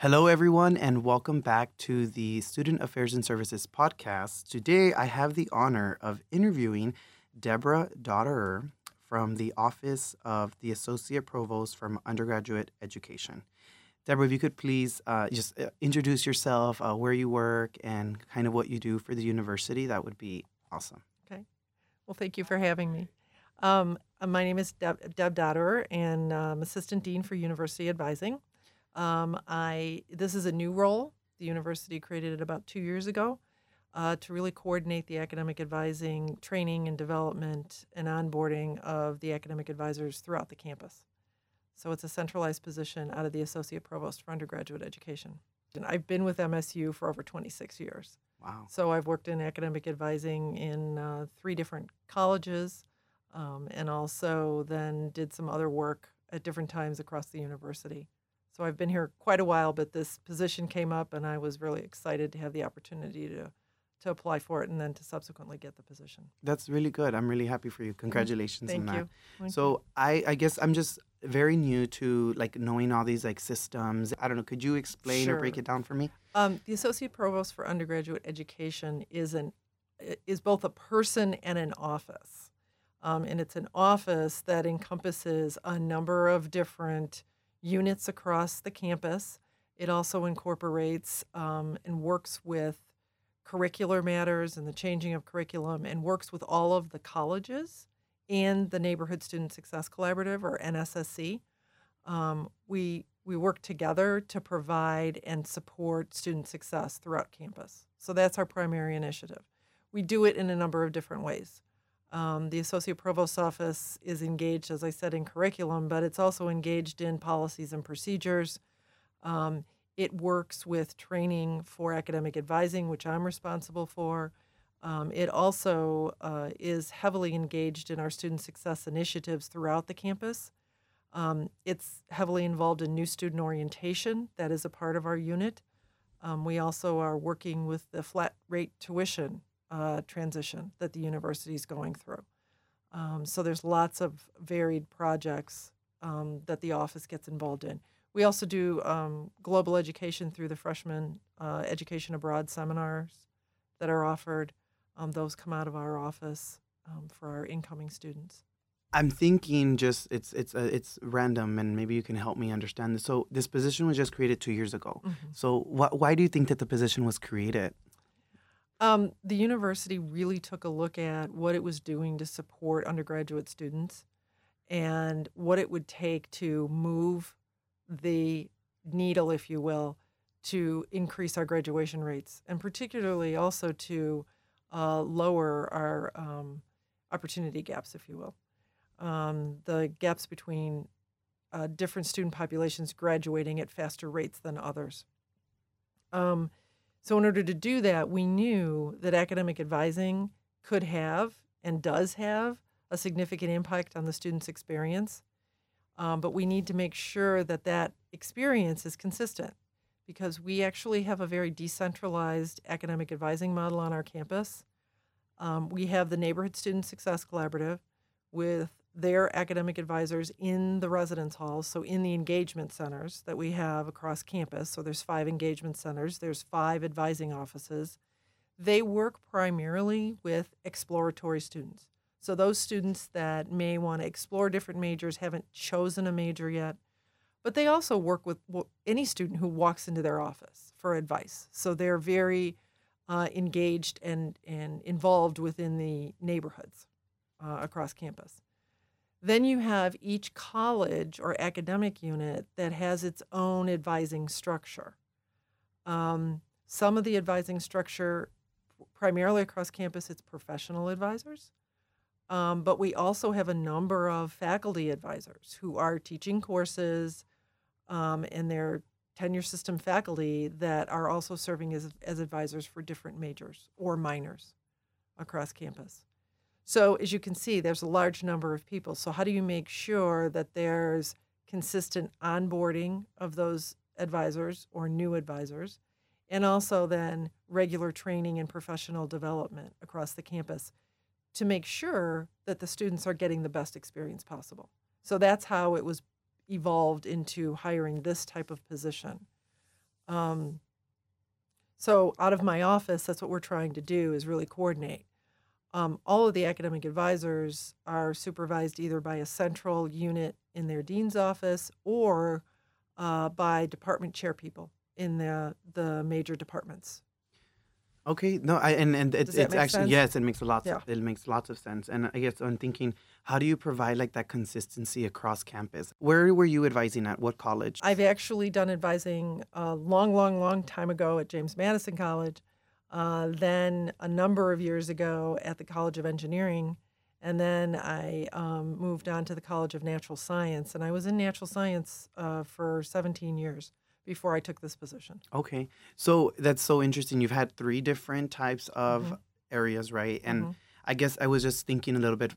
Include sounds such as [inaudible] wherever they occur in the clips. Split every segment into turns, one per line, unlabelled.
Hello, everyone, and welcome back to the Student Affairs and Services podcast. Today, I have the honor of interviewing Deborah Dotterer from the Office of the Associate Provost from Undergraduate Education. Deborah, if you could please uh, just uh, introduce yourself, uh, where you work, and kind of what you do for the university, that would be awesome.
Okay. Well, thank you for having me. Um, uh, my name is Deb, Deb Dotterer, and I'm Assistant Dean for University Advising. Um, I this is a new role. The university created it about two years ago uh, to really coordinate the academic advising, training, and development and onboarding of the academic advisors throughout the campus. So it's a centralized position out of the associate provost for undergraduate education. And I've been with MSU for over 26 years.
Wow.
So I've worked in academic advising in uh, three different colleges, um, and also then did some other work at different times across the university. So I've been here quite a while, but this position came up, and I was really excited to have the opportunity to to apply for it and then to subsequently get the position.
That's really good. I'm really happy for you. Congratulations
Thank
on
you.
that.
Thank
so
you.
I, I guess I'm just very new to like knowing all these like systems. I don't know. Could you explain or break it down for me?
Um, the associate provost for undergraduate education is an is both a person and an office, um, and it's an office that encompasses a number of different units across the campus. It also incorporates um, and works with curricular matters and the changing of curriculum, and works with all of the colleges and the Neighborhood Student Success Collaborative or NSSC. Um, we we work together to provide and support student success throughout campus. So that's our primary initiative. We do it in a number of different ways. Um, the associate provost's office is engaged, as I said, in curriculum, but it's also engaged in policies and procedures. Um, it works with training for academic advising, which I'm responsible for. Um, it also uh, is heavily engaged in our student success initiatives throughout the campus. Um, it's heavily involved in new student orientation. That is a part of our unit. Um, we also are working with the flat rate tuition uh, transition that the university is going through. Um, so there's lots of varied projects um, that the office gets involved in. We also do um, global education through the freshman uh, education abroad seminars that are offered. Um, those come out of our office um, for our incoming students.
I'm thinking just it's it's uh, it's random, and maybe you can help me understand this. So this position was just created two years ago. So wh- why do you think that the position was created?
Um, the university really took a look at what it was doing to support undergraduate students and what it would take to move the needle, if you will, to increase our graduation rates and particularly also to uh, lower our um, opportunity gaps, if you will. Um, the gaps between uh, different student populations graduating at faster rates than others. Um, so, in order to do that, we knew that academic advising could have and does have a significant impact on the student's experience. Um, but we need to make sure that that experience is consistent because we actually have a very decentralized academic advising model on our campus. Um, we have the Neighborhood Student Success Collaborative with their academic advisors in the residence halls, so in the engagement centers that we have across campus. So there's five engagement centers, there's five advising offices. They work primarily with exploratory students. So those students that may want to explore different majors, haven't chosen a major yet, but they also work with any student who walks into their office for advice. So they're very uh, engaged and, and involved within the neighborhoods uh, across campus. Then you have each college or academic unit that has its own advising structure. Um, some of the advising structure, primarily across campus, it's professional advisors. Um, but we also have a number of faculty advisors who are teaching courses um, and they're tenure system faculty that are also serving as, as advisors for different majors or minors across campus. So, as you can see, there's a large number of people. So, how do you make sure that there's consistent onboarding of those advisors or new advisors, and also then regular training and professional development across the campus to make sure that the students are getting the best experience possible? So, that's how it was evolved into hiring this type of position. Um, so out of my office, that's what we're trying to do is really coordinate. Um, all of the academic advisors are supervised either by a central unit in their dean's office or uh, by department chair people in the the major departments.
Okay, no, I and and it's, it's actually
sense?
yes, it makes a lot.
Yeah.
Of, it makes lots of sense, and I guess I'm thinking, how do you provide like that consistency across campus? Where were you advising at? What college?
I've actually done advising a long, long, long time ago at James Madison College, uh, then a number of years ago at the College of Engineering, and then I um, moved on to the College of Natural Science, and I was in natural science uh, for 17 years before I took this position.
Okay, so that's so interesting. You've had three different types of
Mhm.
areas, right? And
Mhm.
I guess I was just thinking a little bit.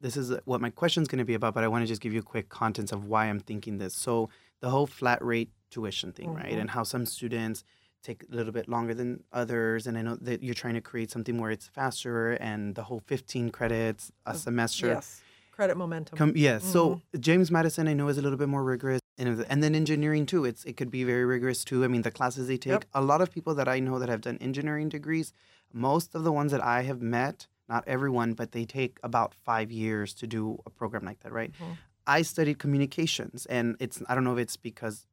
This is what my question is going to be about, but I want to just give you a quick contents of why I'm thinking this. So the whole flat rate tuition thing, right?
Mhm.
And how some students take a little bit longer than others, and I know that you're trying to create something where it's faster, and the whole 15 credits a semester.
Yes, credit momentum.
Com- yes. So
Mm-hmm.
James Madison, I know, is a little bit more rigorous, and and then engineering too. It's it could be very rigorous too. I mean, the classes they take.
Yep.
A lot of people that I know that have done engineering degrees, most of the ones that I have met, not everyone, but they take about five years to do a program like that, right?
Mhm.
I studied communications, and it's I don't know if it's because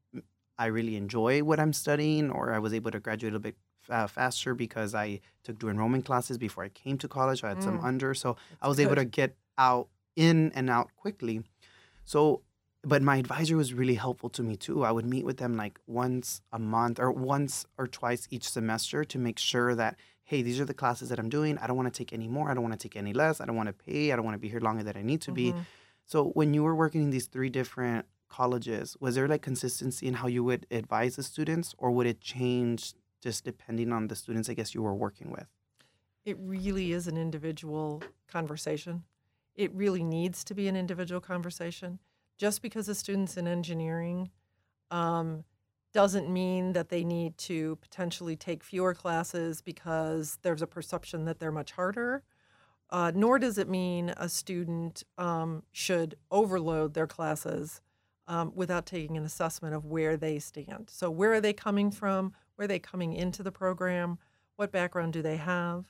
I really enjoy what I'm studying, or I was able to graduate a bit uh, faster because I took dual enrollment classes before I came to college. I had some
Mm.
under, so I
That's
was able to get out in and out quickly. So, but my advisor was really helpful to me too. I would meet with them like once a month or once or twice each semester to make sure that hey, these are the classes that I'm doing. I don't want to take any more. I don't want to take any less. I don't want to pay. I don't want to be here longer than I need to be.
Mhm.
So, when you were working in these three different colleges, was there like consistency in how you would advise the students, or would it change just depending on the students? I guess you were working with.
It really is an individual conversation. It really needs to be an individual conversation. Just because a student's in engineering um, doesn't mean that they need to potentially take fewer classes because there's a perception that they're much harder. Uh, nor does it mean a student um, should overload their classes um, without taking an assessment of where they stand. So, where are they coming from? Where are they coming into the program? What background do they have?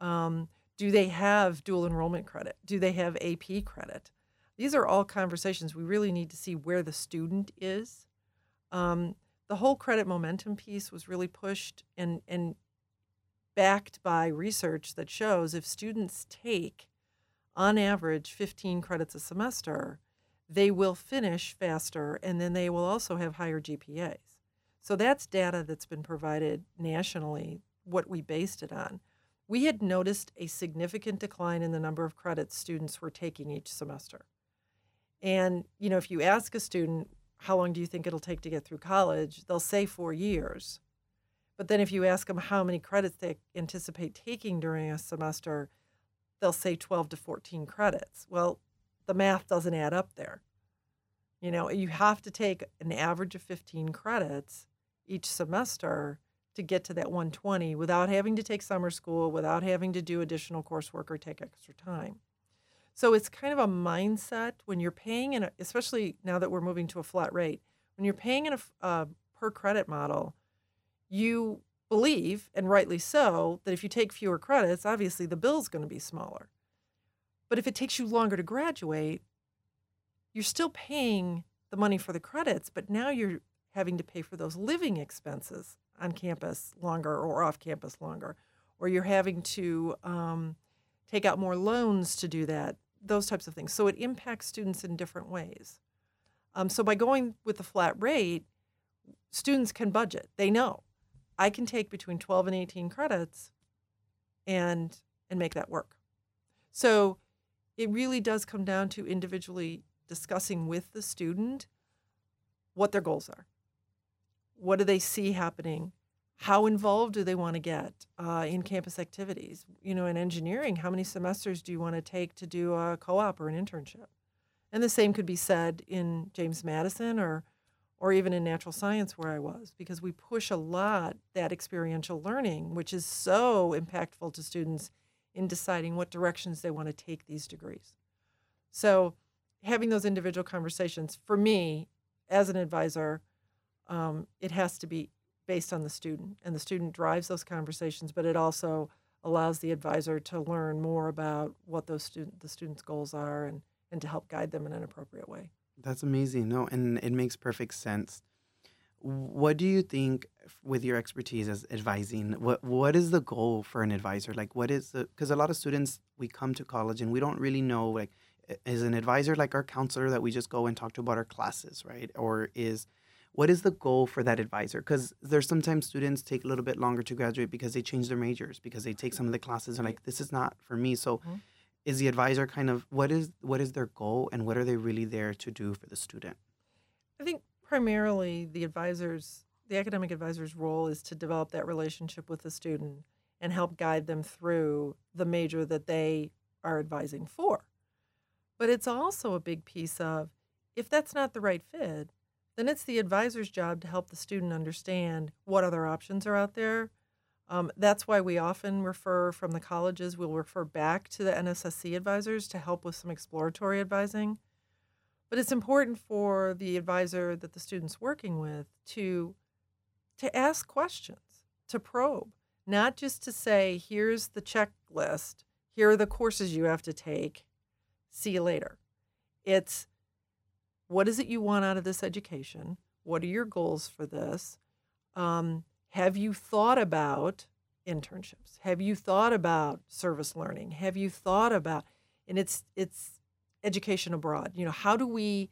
Um, do they have dual enrollment credit? Do they have AP credit? These are all conversations we really need to see where the student is. Um, the whole credit momentum piece was really pushed and, and backed by research that shows if students take, on average, 15 credits a semester, they will finish faster and then they will also have higher GPAs. So that's data that's been provided nationally, what we based it on. We had noticed a significant decline in the number of credits students were taking each semester. And, you know, if you ask a student, how long do you think it'll take to get through college? They'll say four years. But then if you ask them how many credits they anticipate taking during a semester, they'll say 12 to 14 credits. Well, the math doesn't add up there. You know, you have to take an average of 15 credits each semester to get to that 120 without having to take summer school, without having to do additional coursework or take extra time. So it's kind of a mindset when you're paying, in a, especially now that we're moving to a flat rate, when you're paying in a, uh, per credit model, you believe, and rightly so, that if you take fewer credits, obviously the bill's going to be smaller. But if it takes you longer to graduate, you're still paying the money for the credits, but now you're having to pay for those living expenses on campus longer or off campus longer, or you're having to um, take out more loans to do that, those types of things. So it impacts students in different ways. Um, so by going with the flat rate, students can budget. They know I can take between 12 and 18 credits and and make that work. So it really does come down to individually discussing with the student what their goals are. What do they see happening? How involved do they want to get uh, in campus activities? You know, in engineering, how many semesters do you want to take to do a co op or an internship? And the same could be said in James Madison or, or even in natural science where I was, because we push a lot that experiential learning, which is so impactful to students in deciding what directions they want to take these degrees. So, having those individual conversations for me as an advisor, um, it has to be based on the student, and the student drives those conversations, but it also allows the advisor to learn more about what those student the students' goals are and and to help guide them in an appropriate way.
That's amazing. No, and it makes perfect sense. What do you think, with your expertise as advising, what what is the goal for an advisor? Like, what is the? Because a lot of students, we come to college and we don't really know. Like, is an advisor like our counselor that we just go and talk to about our classes, right? Or is what is the goal for that advisor? Because there's sometimes students take a little bit longer to graduate because they change their majors because they take some of the classes and like this is not for me. So, mm-hmm. is the advisor kind of what is what is their goal and what are they really there to do for the student?
I think primarily the advisors, the academic advisor's role is to develop that relationship with the student and help guide them through the major that they are advising for. But it's also a big piece of if that's not the right fit, then it's the advisor's job to help the student understand what other options are out there. Um, that's why we often refer from the colleges, we'll refer back to the NSSC advisors to help with some exploratory advising. But it's important for the advisor that the student's working with to to ask questions, to probe, not just to say, here's the checklist, here are the courses you have to take, see you later. It's what is it you want out of this education? What are your goals for this? Um, have you thought about internships? Have you thought about service learning? Have you thought about and it's it's education abroad. You know, how do we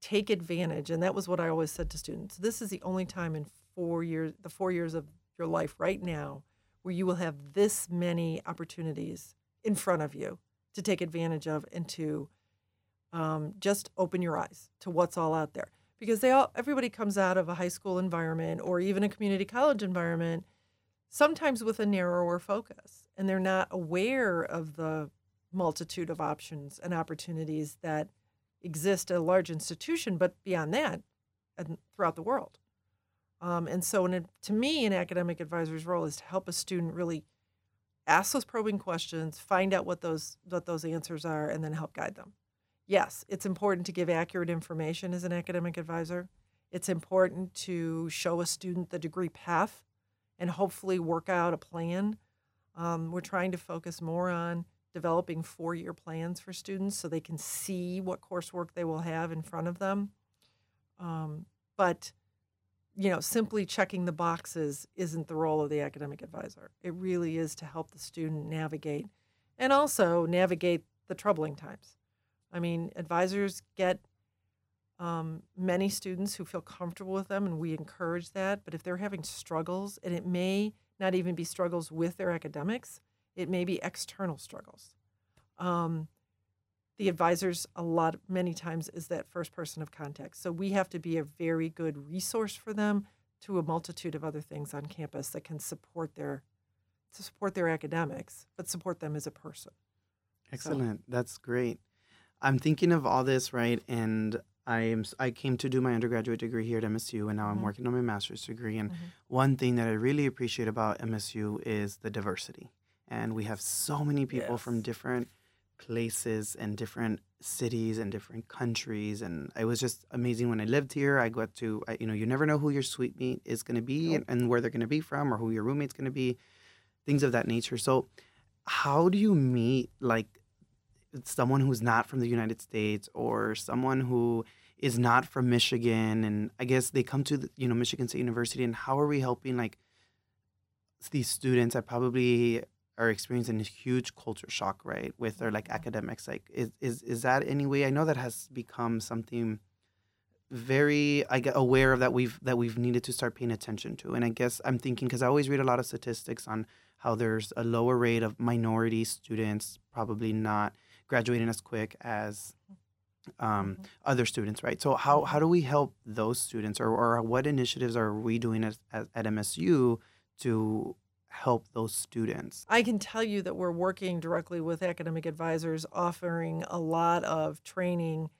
take advantage? And that was what I always said to students. This is the only time in four years, the four years of your life right now, where you will have this many opportunities in front of you to take advantage of and to um, just open your eyes to what's all out there. Because they all, everybody comes out of a high school environment or even a community college environment, sometimes with a narrower focus, and they're not aware of the multitude of options and opportunities that exist at a large institution, but beyond that, and throughout the world. Um, and so, a, to me, an academic advisor's role is to help a student really ask those probing questions, find out what those what those answers are, and then help guide them. Yes, it's important to give accurate information as an academic advisor. It's important to show a student the degree path and hopefully work out a plan. Um, we're trying to focus more on developing four year plans for students so they can see what coursework they will have in front of them. Um, but you know, simply checking the boxes isn't the role of the academic advisor. It really is to help the student navigate and also navigate the troubling times. I mean, advisors get um, many students who feel comfortable with them, and we encourage that. But if they're having struggles, and it may not even be struggles with their academics, it may be external struggles. Um, the advisors a lot many times is that first person of contact so we have to be a very good resource for them to a multitude of other things on campus that can support their to support their academics but support them as a person
excellent so. that's great i'm thinking of all this right and I am I came to do my undergraduate degree here at MSU and now I'm mm-hmm. working on my master's degree and mm-hmm. one thing that I really appreciate about MSU is the diversity and we have so many people yes. from different places and different cities and different countries. And it was just amazing when i lived here. I got to I, you know you never know who your suite mate is going to be nope. and, and, where they're going to be from or who your roommate's going to be things of that nature. So how do you meet like someone who's not from the united states or someone who is not from michigan? And i guess they come to the, you know michigan state university and how are we helping like these students? That probably are experiencing a huge culture shock, right, with their like academics. Like, is is is that any way? I know that has become something very I get aware of that we've that we've needed to start paying attention to. And I guess I'm thinking because I always read a lot of statistics on how there's a lower rate of minority students probably not graduating as quick as um, mm-hmm. other students, right? So how how do we help those students, or or what initiatives are we doing as, as at MSU to help those students?
I can tell you that we're working directly with academic advisors, offering a lot of training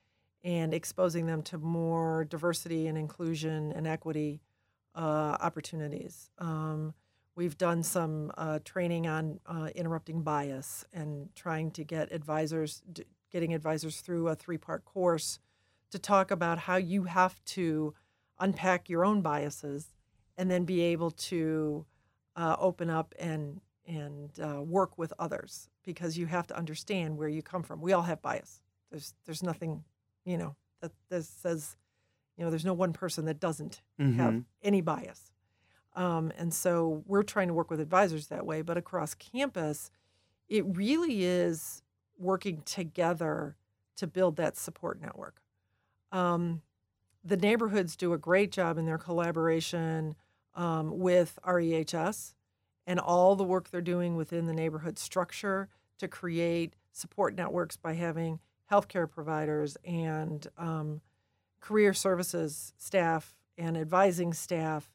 and exposing them to more diversity and inclusion and equity uh, opportunities. Um, we've done some uh, training on uh, interrupting bias and trying to get advisors, getting advisors through a three part course to talk about how you have to unpack your own biases and then be able to uh, open up and and uh, work with others because you have to understand where you come from. We all have bias. There's there's nothing, you know, that that says, you know, there's no one person that doesn't have
Mhm.
any bias. Um, and so we're trying to work with advisors that way. But across campus, it really is working together to build that support network. Um, the neighborhoods do a great job in their collaboration um, with REHS and all the work they're doing within the neighborhood structure to create support networks by having healthcare providers and um, career services staff and advising staff,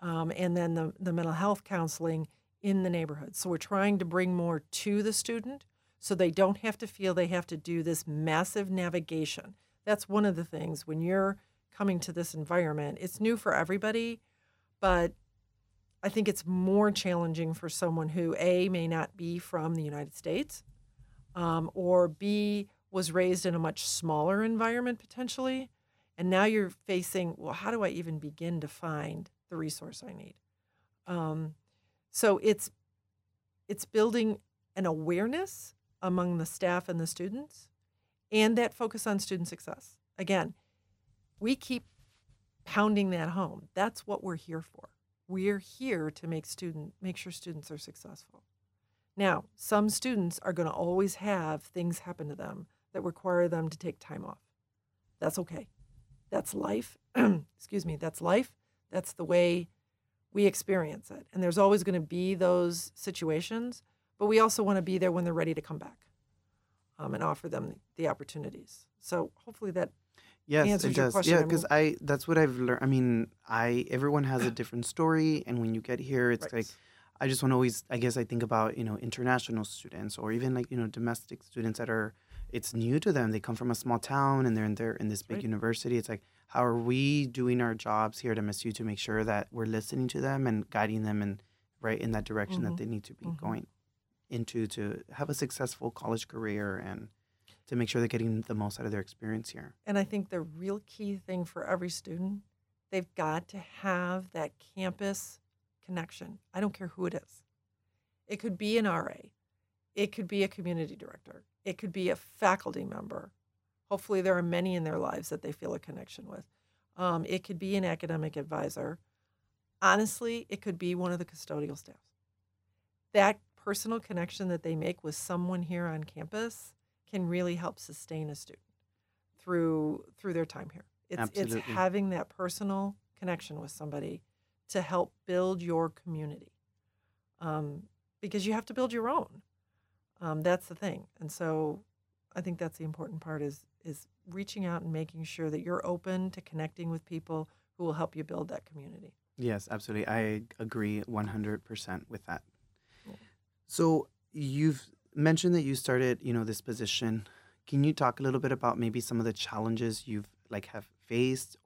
um, and then the, the mental health counseling in the neighborhood. So we're trying to bring more to the student so they don't have to feel they have to do this massive navigation. That's one of the things when you're coming to this environment. It's new for everybody, but I think it's more challenging for someone who A may not be from the United States, um, or B was raised in a much smaller environment potentially, and now you're facing well, how do I even begin to find the resource I need? Um, so it's it's building an awareness among the staff and the students, and that focus on student success. Again, we keep pounding that home. That's what we're here for. We're here to make student make sure students are successful. Now, some students are going to always have things happen to them that require them to take time off. That's okay. That's life. [clears throat] Excuse me. That's life. That's the way we experience it. And there's always going to be those situations, but we also want to be there when they're ready to come back um, and offer them the opportunities. So hopefully that
Yes, it does.
question.
Yeah,
I mean-
because I that's what I've learned. I mean, I everyone has a [clears throat] different story, and when you get here, it's
Right.
like I just want to always. I guess I think about you know international students or even like you know domestic students that are. It's new to them. They come from a small town and they're in there in this big
Right.
university. It's like how are we doing our jobs here at MSU to make sure that we're listening to them and guiding them and right in that direction
Mhm.
that they need to be
Mhm.
going into to have a successful college career and to make sure they're getting the most out of their experience here.
And I think the real key thing for every student, they've got to have that campus connection. I don't care who it is. It could be an RA, it could be a community director, it could be a faculty member. Hopefully, there are many in their lives that they feel a connection with. Um, it could be an academic advisor. Honestly, it could be one of the custodial staff. That personal connection that they make with someone here on campus can really help sustain a student through through their time here. It's
Absolutely.
it's having that personal connection with somebody to help build your community, um, because you have to build your own. Um, that's the thing, and so I think that's the important part is is reaching out and making sure that you're open to connecting with people who will help you build that community.
Yes, absolutely. I agree 100% with that.
Yeah.
So you've mentioned that you started, you know, this position. Can you talk a little bit about maybe some of the challenges you've like have faced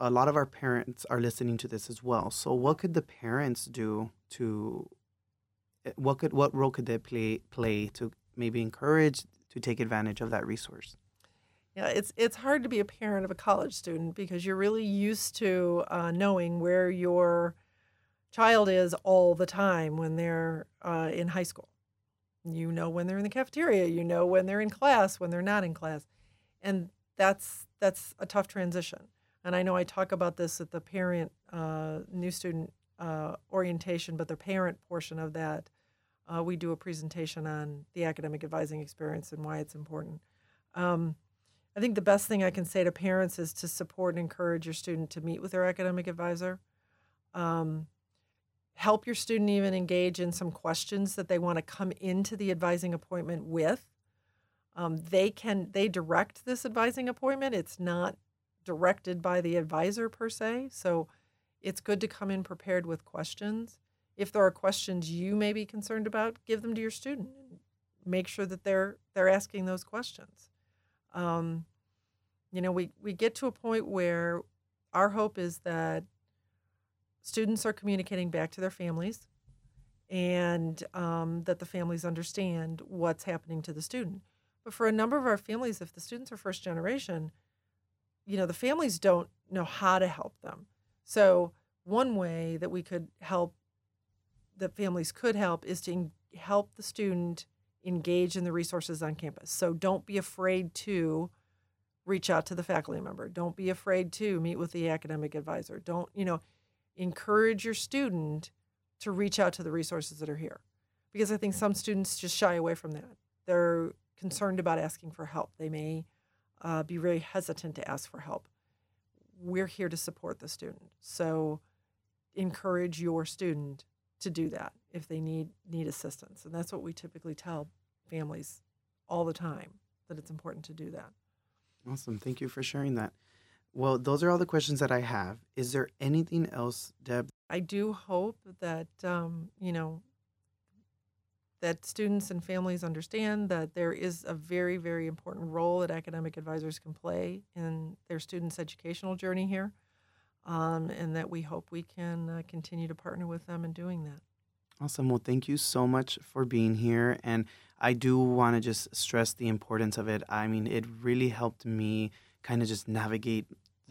a lot of our parents are listening to this as well. So, what could the parents do to eh, what could what role could they play play to maybe encourage to take advantage of that resource?
Yeah, it's it's hard to be a parent of a college student because you're really used to uh, knowing where your child is all the time when they're uh, in high school. You know when they're in the cafeteria. You know when they're in class, when they're not in class, and that's that's a tough transition. And I know I talk about this at the parent uh, new student uh, orientation, but the parent portion of that, uh, we do a presentation on the academic advising experience and why it's important. Um, I think the best thing I can say to parents is to support and encourage your student to meet with their academic advisor. Um, help your student even engage in some questions that they want to come into the advising appointment with. Um, they can they direct this advising appointment. It's not directed by the advisor per se, so it's good to come in prepared with questions. If there are questions you may be concerned about, give them to your student. Make sure that they're they're asking those questions. Um, you know, we we get to a point where our hope is that students are communicating back to their families and um, that the families understand what's happening to the student. But for a number of our families, if the students are first generation, you know, the families don't know how to help them. So, one way that we could help, that families could help, is to help the student engage in the resources on campus. So, don't be afraid to reach out to the faculty member. Don't be afraid to meet with the academic advisor. Don't, you know, encourage your student to reach out to the resources that are here. Because I think some students just shy away from that. They're concerned about asking for help. They may uh, be very hesitant to ask for help. We're here to support the student. So encourage your student to do that if they need need assistance. And that's what we typically tell families all the time that it's important to do that.
Awesome. Thank you for sharing that. Well, those are all the questions that I have. Is there anything else, Deb?
I do hope that um, you know that students and families understand that there is a very, very important role that academic advisors can play in their students' educational journey here, um, and that we hope we can uh, continue to partner with them in doing that.
Awesome. Well, thank you so much for being here. And I do want to just stress the importance of it. I mean, it really helped me kind of just navigate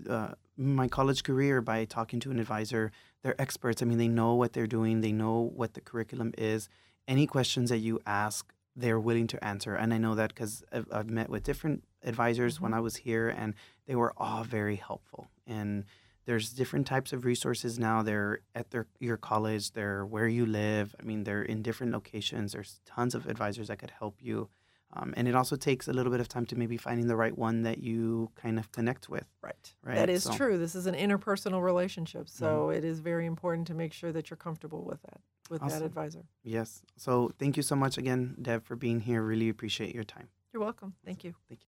uh, my college career by talking to an advisor. They're experts. I mean, they know what they're doing, they know what the curriculum is. Any questions that you ask, they're willing to answer. And I know that because I've, I've, met with different advisors mm-hmm. when I was here, and they were all very helpful. And there's different types of resources now. They're at their your college. They're where you live. I mean, they're in different locations. There's tons of advisors that could help you. Um, and it also takes a little bit of time to maybe finding the right one that you kind of connect with.
Right. Right. That is so. true. This is an interpersonal relationship, so mm-hmm. it is very important to make sure that you're comfortable with that with awesome. that advisor.
Yes. So thank you so much again, Deb, for being here. Really appreciate your time.
You're welcome. Thank you.
Thank you.